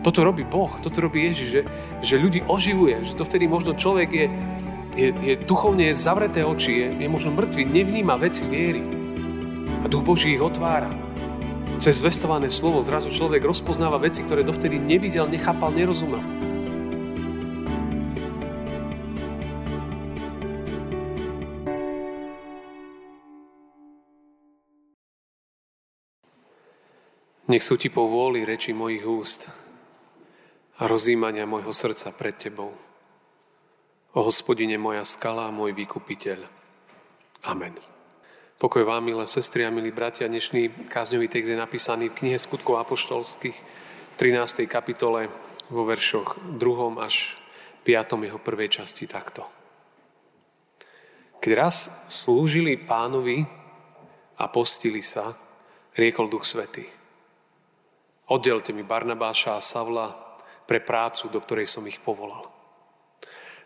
Toto robí Boh, toto robí Ježiš, že, že ľudí oživuje, že dovtedy možno človek je, je, je duchovne zavreté oči, je, je možno mŕtvý, nevníma veci viery. A Duch Boží ich otvára. Cez zvestované slovo zrazu človek rozpoznáva veci, ktoré dovtedy nevidel, nechápal, nerozumel. Nech sú ti po vôli reči mojich úst a rozímania môjho srdca pred Tebou. O hospodine moja skala a môj vykupiteľ. Amen. Pokoj vám, milé sestry a milí bratia. Dnešný kázňový text je napísaný v knihe Skutkov apoštolských 13. kapitole vo veršoch 2. až 5. jeho prvej časti takto. Keď raz slúžili pánovi a postili sa, riekol Duch Svetý. Oddelte mi Barnabáša a Savla pre prácu, do ktorej som ich povolal.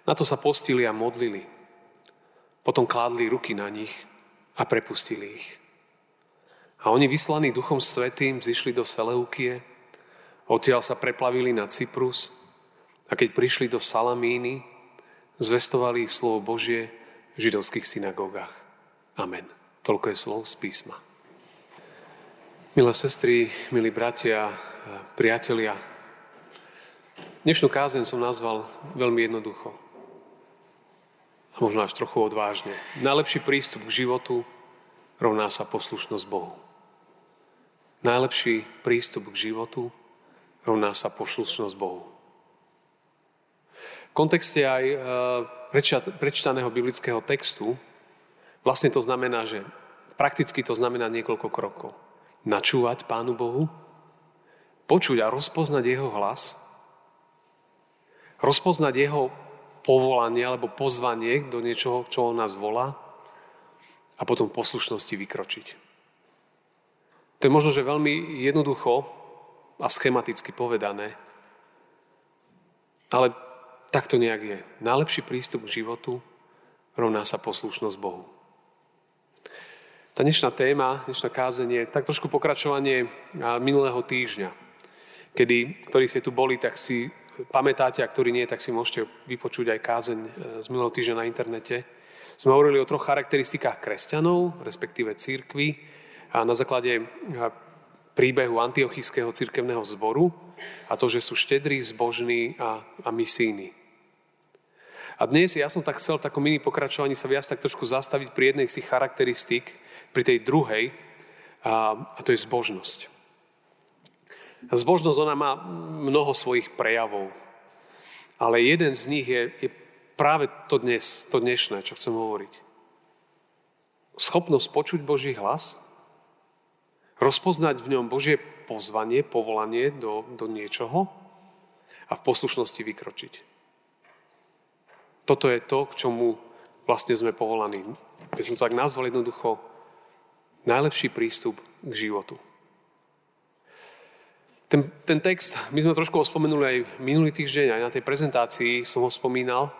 Na to sa postili a modlili. Potom kládli ruky na nich a prepustili ich. A oni vyslaní Duchom Svetým zišli do Seleukie, odtiaľ sa preplavili na Cyprus a keď prišli do Salamíny, zvestovali slovo Božie v židovských synagógach. Amen. Toľko je slov z písma. Milé sestry, milí bratia, priatelia, dnešnú kázen som nazval veľmi jednoducho. A možno až trochu odvážne. Najlepší prístup k životu rovná sa poslušnosť Bohu. Najlepší prístup k životu rovná sa poslušnosť Bohu. V kontexte aj e, prečítaného biblického textu vlastne to znamená, že prakticky to znamená niekoľko krokov načúvať Pánu Bohu, počuť a rozpoznať Jeho hlas, rozpoznať Jeho povolanie alebo pozvanie do niečoho, čo On nás volá a potom v poslušnosti vykročiť. To je možno, že veľmi jednoducho a schematicky povedané, ale tak to nejak je. Najlepší prístup k životu rovná sa poslušnosť Bohu. Tá dnešná téma, dnešná kázenie, tak trošku pokračovanie minulého týždňa, kedy, ktorí ste tu boli, tak si pamätáte, a ktorí nie, tak si môžete vypočuť aj kázeň e, z minulého týždňa na internete. Sme hovorili o troch charakteristikách kresťanov, respektíve církvy, a na základe príbehu antiochijského církevného zboru a to, že sú štedrí, zbožní a, a misijní. A dnes ja som tak chcel v takom mini pokračovaní sa viac tak trošku zastaviť pri jednej z tých charakteristík, pri tej druhej, a, a to je zbožnosť. Zbožnosť, ona má mnoho svojich prejavov, ale jeden z nich je, je práve to, dnes, to dnešné, čo chcem hovoriť. Schopnosť počuť Boží hlas, rozpoznať v ňom Božie pozvanie, povolanie do, do niečoho a v poslušnosti vykročiť. Toto je to, k čomu vlastne sme povolaní. By som to tak nazval jednoducho, najlepší prístup k životu. Ten, ten text, my sme trošku ho spomenuli aj minulý týždeň, aj na tej prezentácii som ho spomínal,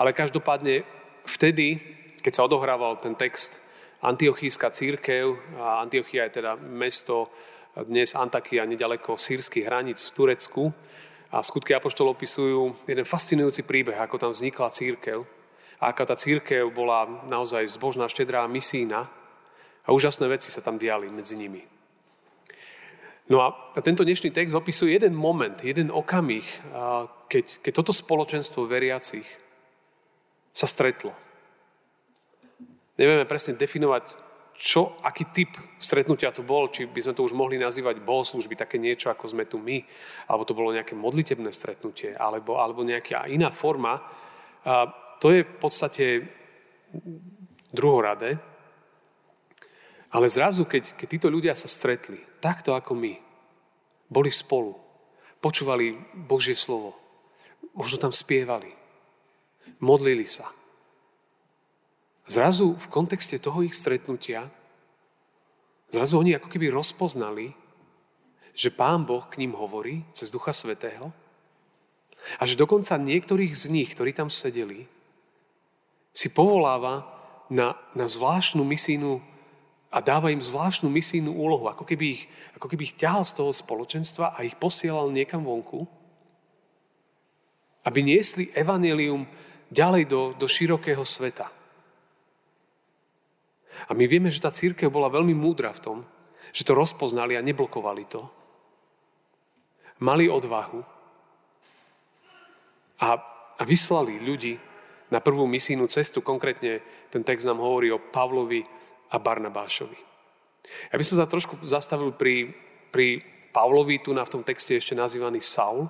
ale každopádne vtedy, keď sa odohrával ten text Antiochíska církev, a Antiochia je teda mesto dnes Antakia, nedaleko sírskych hraníc v Turecku, a skutky Apoštol opisujú jeden fascinujúci príbeh, ako tam vznikla církev. A aká tá církev bola naozaj zbožná, štedrá, misína. A úžasné veci sa tam diali medzi nimi. No a tento dnešný text opisuje jeden moment, jeden okamih, keď, keď toto spoločenstvo veriacich sa stretlo. Nevieme presne definovať, čo, aký typ stretnutia to bol, či by sme to už mohli nazývať bohoslužby, také niečo, ako sme tu my, alebo to bolo nejaké modlitebné stretnutie, alebo, alebo nejaká iná forma. A to je v podstate druhoradé. Ale zrazu, keď, keď títo ľudia sa stretli, takto ako my, boli spolu, počúvali Božie slovo, možno tam spievali, modlili sa, Zrazu v kontexte toho ich stretnutia, zrazu oni ako keby rozpoznali, že Pán Boh k ním hovorí cez Ducha Svetého a že dokonca niektorých z nich, ktorí tam sedeli, si povoláva na, na zvláštnu misijnú a dáva im zvláštnu misijnú úlohu, ako keby, ich, ako keby ich ťahal z toho spoločenstva a ich posielal niekam vonku, aby niesli evanelium ďalej do, do širokého sveta. A my vieme, že tá církev bola veľmi múdra v tom, že to rozpoznali a neblokovali to. Mali odvahu a, a vyslali ľudí na prvú misijnú cestu. Konkrétne ten text nám hovorí o Pavlovi a Barnabášovi. Ja by som sa trošku zastavil pri, pri Pavlovi, tu na v tom texte ešte nazývaný Saul,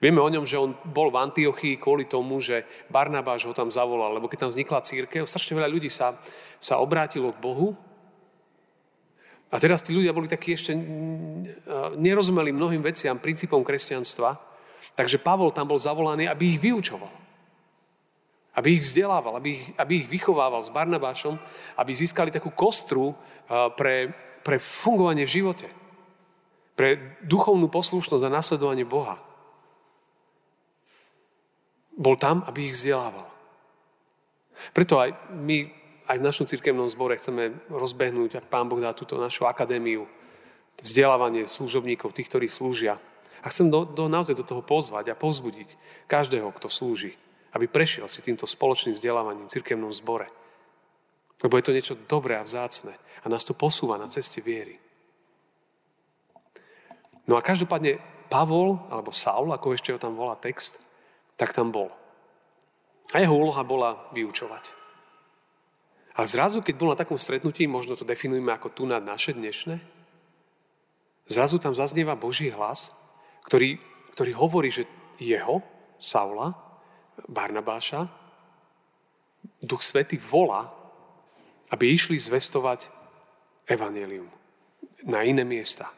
Vieme o ňom, že on bol v Antiochii kvôli tomu, že Barnabáš ho tam zavolal, lebo keď tam vznikla církev, strašne veľa ľudí sa, sa obrátilo k Bohu. A teraz tí ľudia boli takí ešte, nerozumeli mnohým veciam, princípom kresťanstva, takže Pavol tam bol zavolaný, aby ich vyučoval. Aby ich vzdelával, aby ich, aby ich vychovával s Barnabášom, aby získali takú kostru pre, pre fungovanie v živote. Pre duchovnú poslušnosť a nasledovanie Boha. Bol tam, aby ich vzdelával. Preto aj my, aj v našom cirkevnom zbore chceme rozbehnúť, ak Pán Boh dá túto našu akadémiu, vzdelávanie služobníkov, tých, ktorí slúžia. A chcem do, do, naozaj do toho pozvať a pozbudiť každého, kto slúži, aby prešiel si týmto spoločným vzdelávaním v cirkevnom zbore. Lebo je to niečo dobré a vzácne a nás to posúva na ceste viery. No a každopádne Pavol, alebo Saul, ako ešte ho tam volá text, tak tam bol. A jeho úloha bola vyučovať. A zrazu, keď bol na takom stretnutí, možno to definujeme ako tu na naše dnešné, zrazu tam zaznieva Boží hlas, ktorý, ktorý hovorí, že jeho, Saula, Barnabáša, Duch Svety volá, aby išli zvestovať evanelium na iné miesta.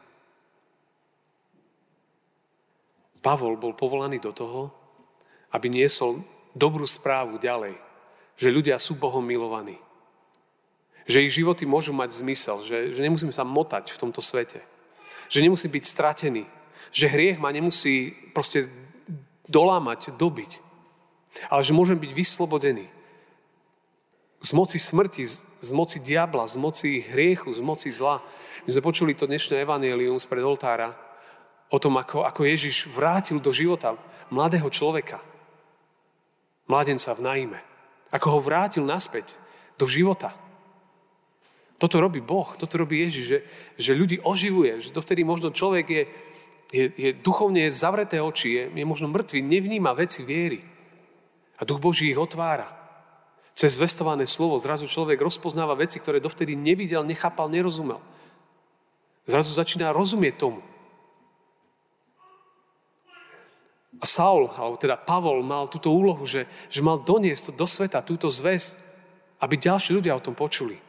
Pavol bol povolaný do toho, aby niesol dobrú správu ďalej, že ľudia sú Bohom milovaní. Že ich životy môžu mať zmysel, že, že nemusím sa motať v tomto svete. Že nemusí byť stratený. Že hriech ma nemusí proste dolámať, dobiť. Ale že môžem byť vyslobodený. Z moci smrti, z moci diabla, z moci hriechu, z moci zla. My sme počuli to dnešné evanelium spred oltára o tom, ako, ako Ježiš vrátil do života mladého človeka mladenca v najme. Ako ho vrátil naspäť do života. Toto robí Boh, toto robí Ježiš, že, že ľudí oživuje, že dovtedy možno človek je, je, je duchovne zavreté oči, je, je možno mŕtvý, nevníma veci viery. A duch Boží ich otvára. Cez zvestované slovo zrazu človek rozpoznáva veci, ktoré dovtedy nevidel, nechápal, nerozumel. Zrazu začína rozumieť tomu. A Saul, alebo teda Pavol mal túto úlohu, že, že mal doniesť do sveta túto zväz, aby ďalší ľudia o tom počuli.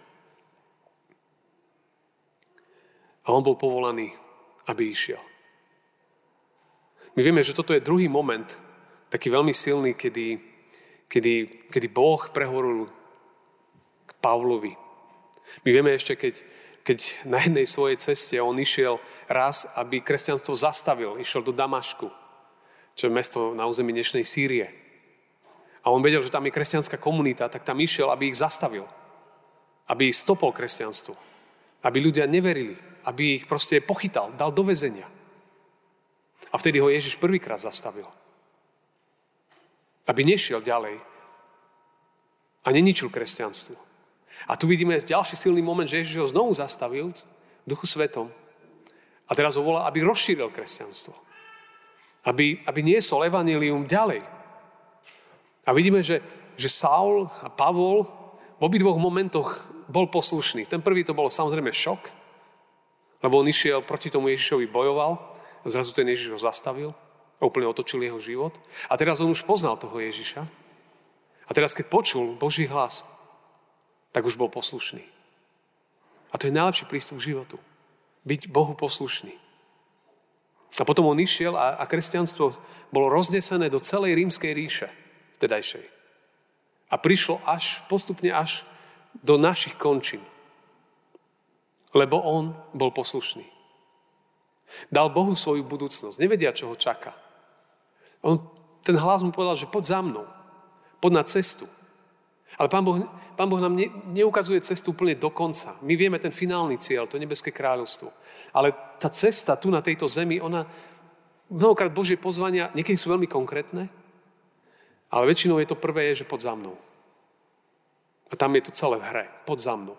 A on bol povolaný, aby išiel. My vieme, že toto je druhý moment, taký veľmi silný, kedy, kedy, kedy Boh prehovoril k Pavlovi. My vieme ešte, keď, keď na jednej svojej ceste on išiel raz, aby kresťanstvo zastavil, išiel do Damašku čo je mesto na území dnešnej Sýrie. A on vedel, že tam je kresťanská komunita, tak tam išiel, aby ich zastavil. Aby ich stopol kresťanstvu. Aby ľudia neverili. Aby ich proste pochytal, dal do väzenia. A vtedy ho Ježiš prvýkrát zastavil. Aby nešiel ďalej a neničil kresťanstvo. A tu vidíme ďalší silný moment, že Ježiš ho znovu zastavil v duchu svetom. A teraz ho volá, aby rozšíril kresťanstvo. Aby, aby niesol evanilium ďalej. A vidíme, že, že Saul a Pavol v obidvoch momentoch bol poslušný. Ten prvý to bol samozrejme šok, lebo on išiel proti tomu Ježišovi bojoval, a zrazu ten Ježiš ho zastavil úplne otočil jeho život. A teraz on už poznal toho Ježiša. A teraz, keď počul Boží hlas, tak už bol poslušný. A to je najlepší prístup k životu. Byť Bohu poslušný. A potom on išiel a, a kresťanstvo bolo roznesené do celej rímskej ríše, tedajšej. A prišlo až, postupne až do našich končín. Lebo on bol poslušný. Dal Bohu svoju budúcnosť. Nevedia, čo ho čaká. On, ten hlas mu povedal, že poď za mnou. Poď na cestu. Ale Pán Boh, Pán boh nám ne, neukazuje cestu úplne do konca. My vieme ten finálny cieľ, to nebeské kráľovstvo. Ale tá cesta tu na tejto zemi, ona, mnohokrát Božie pozvania, niekedy sú veľmi konkrétne, ale väčšinou je to prvé, že pod za mnou. A tam je to celé v hre, pod za mnou.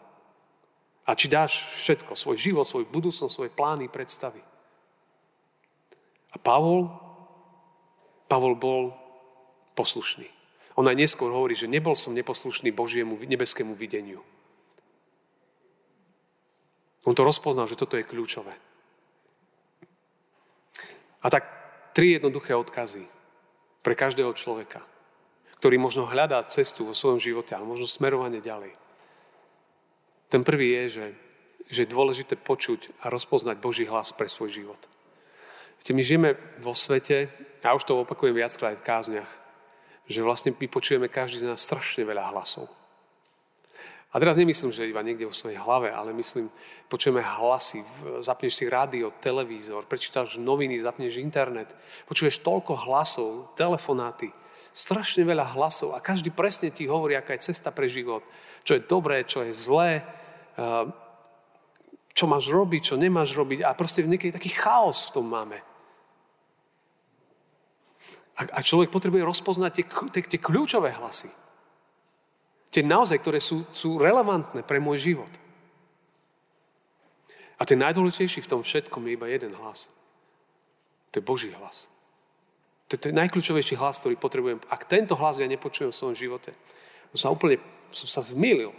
A či dáš všetko, svoj život, svoj budúcnosť, svoje plány, predstavy. A Pavol, Pavol bol poslušný. On aj neskôr hovorí, že nebol som neposlušný Božiemu nebeskému videniu. On to rozpoznal, že toto je kľúčové. A tak tri jednoduché odkazy pre každého človeka, ktorý možno hľadá cestu vo svojom živote, ale možno smerovanie ďalej. Ten prvý je, že, že je dôležité počuť a rozpoznať Boží hlas pre svoj život. Viete, my žijeme vo svete, a už to opakujem viackrát v kázniach, že vlastne my počujeme každý z nás strašne veľa hlasov. A teraz nemyslím, že iba niekde vo svojej hlave, ale myslím, počujeme hlasy, zapneš si rádio, televízor, prečítaš noviny, zapneš internet, počuješ toľko hlasov, telefonáty, strašne veľa hlasov a každý presne ti hovorí, aká je cesta pre život, čo je dobré, čo je zlé, čo máš robiť, čo nemáš robiť a proste niekedy taký chaos v tom máme. A, a človek potrebuje rozpoznať tie, tie, tie kľúčové hlasy. Tie naozaj, ktoré sú, sú relevantné pre môj život. A ten najdôležitejší v tom všetkom je iba jeden hlas. To je Boží hlas. To je ten najkľúčovejší hlas, ktorý potrebujem. Ak tento hlas ja nepočujem v svojom živote, som sa úplne som sa zmýlil.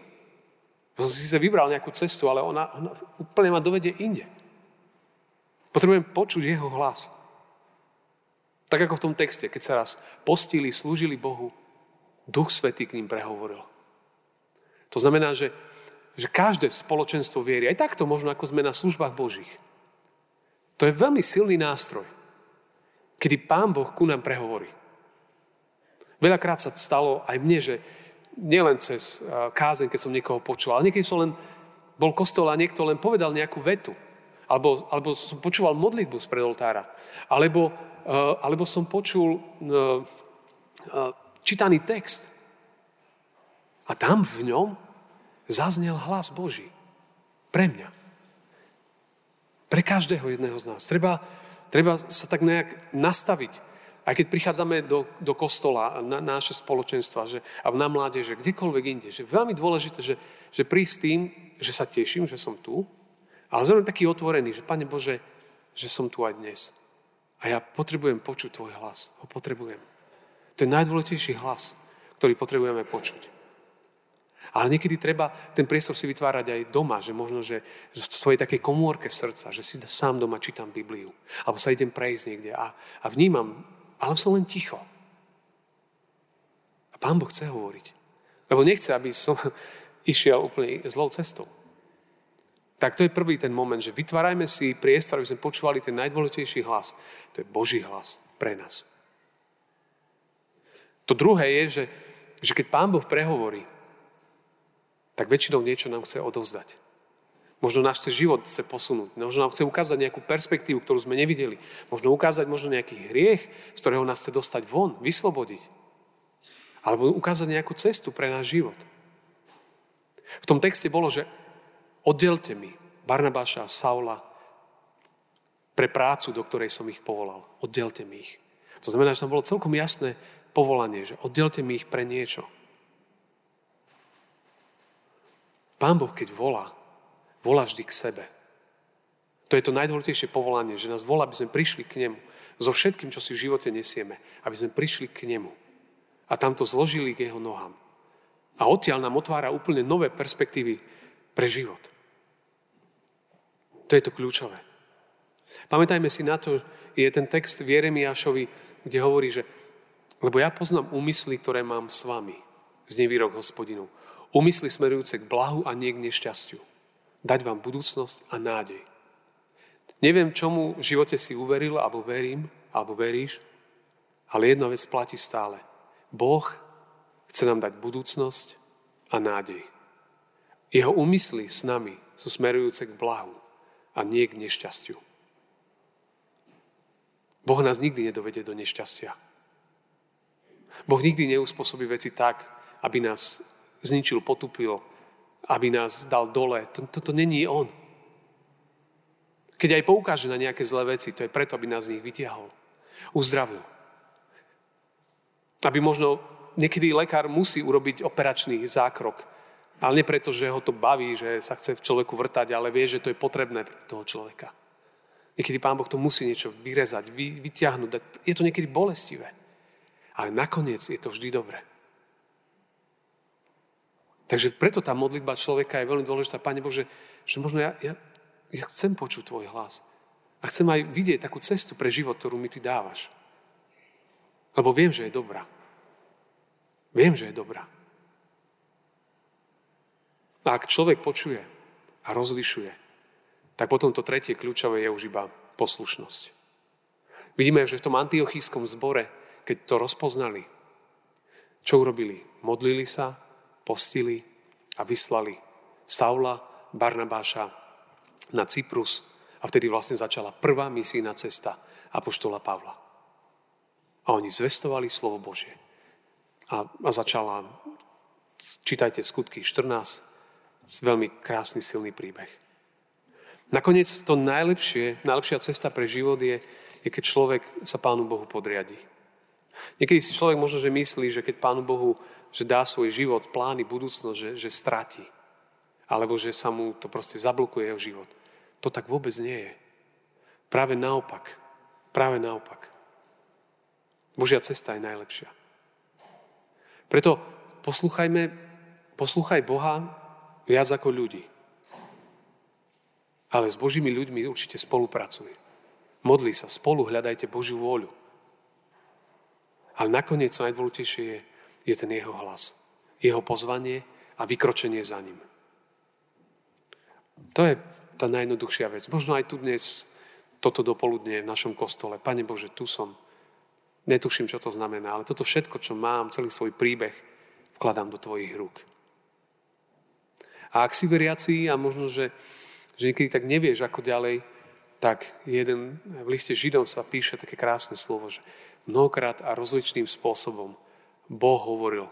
Som si sa vybral nejakú cestu, ale ona, ona úplne ma dovedie inde. Potrebujem počuť jeho hlas. Tak ako v tom texte, keď sa raz postili, slúžili Bohu, Duch Svetý k ním prehovoril. To znamená, že, že každé spoločenstvo viery, aj takto možno ako sme na službách Božích, to je veľmi silný nástroj, kedy Pán Boh ku nám prehovorí. Veľakrát sa stalo aj mne, že nielen cez kázeň, keď som niekoho počul, ale niekedy som len bol kostol a niekto len povedal nejakú vetu. Alebo, alebo som počúval modlitbu z oltára. Alebo Eh, alebo som počul eh, eh, čítaný text. A tam v ňom zaznel hlas Boží. Pre mňa. Pre každého jedného z nás. Treba, treba sa tak nejak nastaviť. Aj keď prichádzame do, do kostola, na, na naše spoločenstva, že, a na mládeže, kdekoľvek inde, že veľmi dôležité, že, že prísť tým, že sa teším, že som tu, ale zároveň taký otvorený, že Pane Bože, že som tu aj dnes. A ja potrebujem počuť tvoj hlas. Ho potrebujem. To je najdôležitejší hlas, ktorý potrebujeme počuť. Ale niekedy treba ten priestor si vytvárať aj doma, že možno, že v svojej takej komórke srdca, že si sám doma čítam Bibliu, alebo sa idem prejsť niekde a, a vnímam, ale som len ticho. A Pán Boh chce hovoriť. Lebo nechce, aby som išiel úplne zlou cestou. Tak to je prvý ten moment, že vytvárajme si priestor, aby sme počúvali ten najdôležitejší hlas. To je Boží hlas pre nás. To druhé je, že, že keď Pán Boh prehovorí, tak väčšinou niečo nám chce odovzdať. Možno náš chce život chce posunúť. Možno nám chce ukázať nejakú perspektívu, ktorú sme nevideli. Možno ukázať možno nejaký hriech, z ktorého nás chce dostať von, vyslobodiť. Alebo ukázať nejakú cestu pre náš život. V tom texte bolo, že Oddelte mi Barnabáša a Saula pre prácu, do ktorej som ich povolal. Oddelte mi ich. To znamená, že tam bolo celkom jasné povolanie, že oddelte mi ich pre niečo. Pán Boh, keď volá, volá vždy k sebe. To je to najdôležitejšie povolanie, že nás volá, aby sme prišli k Nemu. So všetkým, čo si v živote nesieme. Aby sme prišli k Nemu. A tam to zložili k Jeho nohám. A odtiaľ nám otvára úplne nové perspektívy pre život. To je to kľúčové. Pamätajme si na to, je ten text v Jeremiášovi, kde hovorí, že lebo ja poznám úmysly, ktoré mám s vami, z nevýrok hospodinu. Úmysly smerujúce k blahu a nie k nešťastiu. Dať vám budúcnosť a nádej. Neviem, čomu v živote si uveril, alebo verím, alebo veríš, ale jedna vec platí stále. Boh chce nám dať budúcnosť a nádej. Jeho úmysly s nami sú smerujúce k blahu a nie k nešťastiu. Boh nás nikdy nedovedie do nešťastia. Boh nikdy neuspôsobí veci tak, aby nás zničil, potupil, aby nás dal dole. Toto to, to není on. Keď aj poukáže na nejaké zlé veci, to je preto, aby nás z nich vytiahol. Uzdravil. Aby možno niekedy lekár musí urobiť operačný zákrok, ale nie preto, že ho to baví, že sa chce v človeku vrtať, ale vie, že to je potrebné pre toho človeka. Niekedy Pán Boh to musí niečo vyrezať, vy, vyťahnuť. Je to niekedy bolestivé. Ale nakoniec je to vždy dobré. Takže preto tá modlitba človeka je veľmi dôležitá. Pane Bože, že možno ja, ja, ja chcem počuť Tvoj hlas. A chcem aj vidieť takú cestu pre život, ktorú mi Ty dávaš. Lebo viem, že je dobrá. Viem, že je dobrá. A ak človek počuje a rozlišuje, tak potom to tretie kľúčové je už iba poslušnosť. Vidíme, že v tom antiochískom zbore, keď to rozpoznali, čo urobili? Modlili sa, postili a vyslali Saula, Barnabáša na Cyprus a vtedy vlastne začala prvá misijná cesta Apoštola Pavla. A oni zvestovali slovo Božie. A, a začala, čítajte skutky 14, veľmi krásny, silný príbeh. Nakoniec to najlepšie, najlepšia cesta pre život je, je, keď človek sa Pánu Bohu podriadi. Niekedy si človek možno, že myslí, že keď Pánu Bohu že dá svoj život, plány, budúcnosť, že, že stratí. Alebo že sa mu to proste zablokuje jeho život. To tak vôbec nie je. Práve naopak. Práve naopak. Božia cesta je najlepšia. Preto poslúchajme, poslúchaj Boha viac ako ľudí. Ale s Božími ľuďmi určite spolupracuj. Modli sa, spolu hľadajte Božiu vôľu. Ale nakoniec najdôležitejšie je, je ten jeho hlas. Jeho pozvanie a vykročenie za ním. To je tá najjednoduchšia vec. Možno aj tu dnes, toto dopoludne v našom kostole. Pane Bože, tu som. Netuším, čo to znamená, ale toto všetko, čo mám, celý svoj príbeh, vkladám do Tvojich rúk. A ak si veriaci a možno, že, že niekedy tak nevieš, ako ďalej, tak jeden v liste Židom sa píše také krásne slovo, že mnohokrát a rozličným spôsobom Boh hovoril,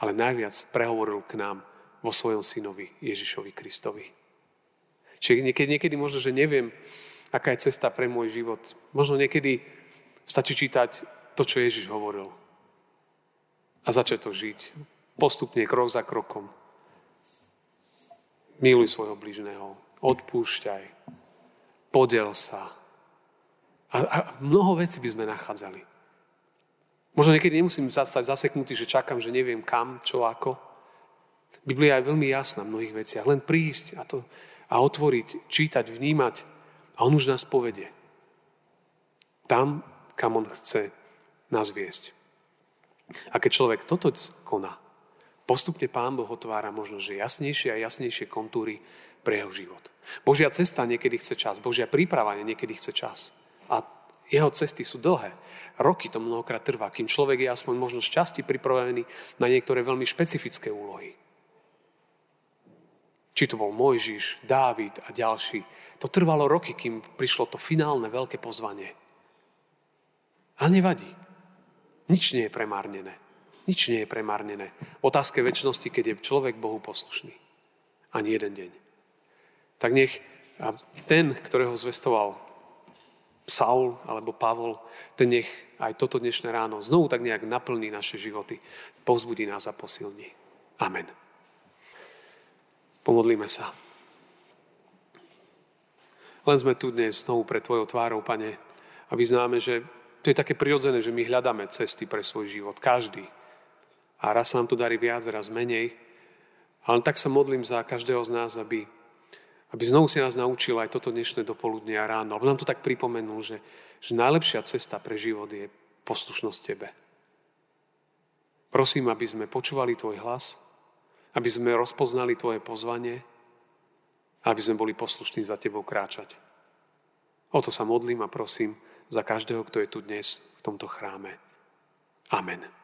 ale najviac prehovoril k nám vo svojom synovi Ježišovi Kristovi. Čiže niekedy, niekedy možno, že neviem, aká je cesta pre môj život. Možno niekedy stačí čítať to, čo Ježiš hovoril. A začať to žiť. Postupne, krok za krokom. Miluj svojho bližného. Odpúšťaj. Podel sa. A, a mnoho vecí by sme nachádzali. Možno niekedy nemusím stať zaseknutý, že čakám, že neviem kam, čo, ako. Biblia je veľmi jasná v mnohých veciach. Len prísť a to a otvoriť, čítať, vnímať a on už nás povedie. Tam, kam on chce nás viesť. A keď človek toto koná, postupne Pán Boh otvára možno, že jasnejšie a jasnejšie kontúry pre jeho život. Božia cesta niekedy chce čas, Božia príprava niekedy chce čas. A jeho cesty sú dlhé. Roky to mnohokrát trvá, kým človek je aspoň možno šťastí pripravený na niektoré veľmi špecifické úlohy. Či to bol Mojžiš, Dávid a ďalší. To trvalo roky, kým prišlo to finálne veľké pozvanie. Ale nevadí. Nič nie je premárnené. Nič nie je premárnené. V otázke väčšnosti, keď je človek Bohu poslušný. Ani jeden deň. Tak nech ten, ktorého zvestoval Saul alebo Pavol, ten nech aj toto dnešné ráno znovu tak nejak naplní naše životy, povzbudí nás a posilní. Amen. Pomodlíme sa. Len sme tu dnes znovu pre Tvojou tvárou, Pane, a vyznáme, že to je také prirodzené, že my hľadáme cesty pre svoj život. Každý. A raz sa nám to darí viac, raz menej. Ale tak sa modlím za každého z nás, aby, aby znovu si nás naučil aj toto dnešné dopoludne a ráno. Alebo nám to tak pripomenul, že, že najlepšia cesta pre život je poslušnosť Tebe. Prosím, aby sme počúvali Tvoj hlas, aby sme rozpoznali Tvoje pozvanie a aby sme boli poslušní za Tebou kráčať. O to sa modlím a prosím za každého, kto je tu dnes v tomto chráme. Amen.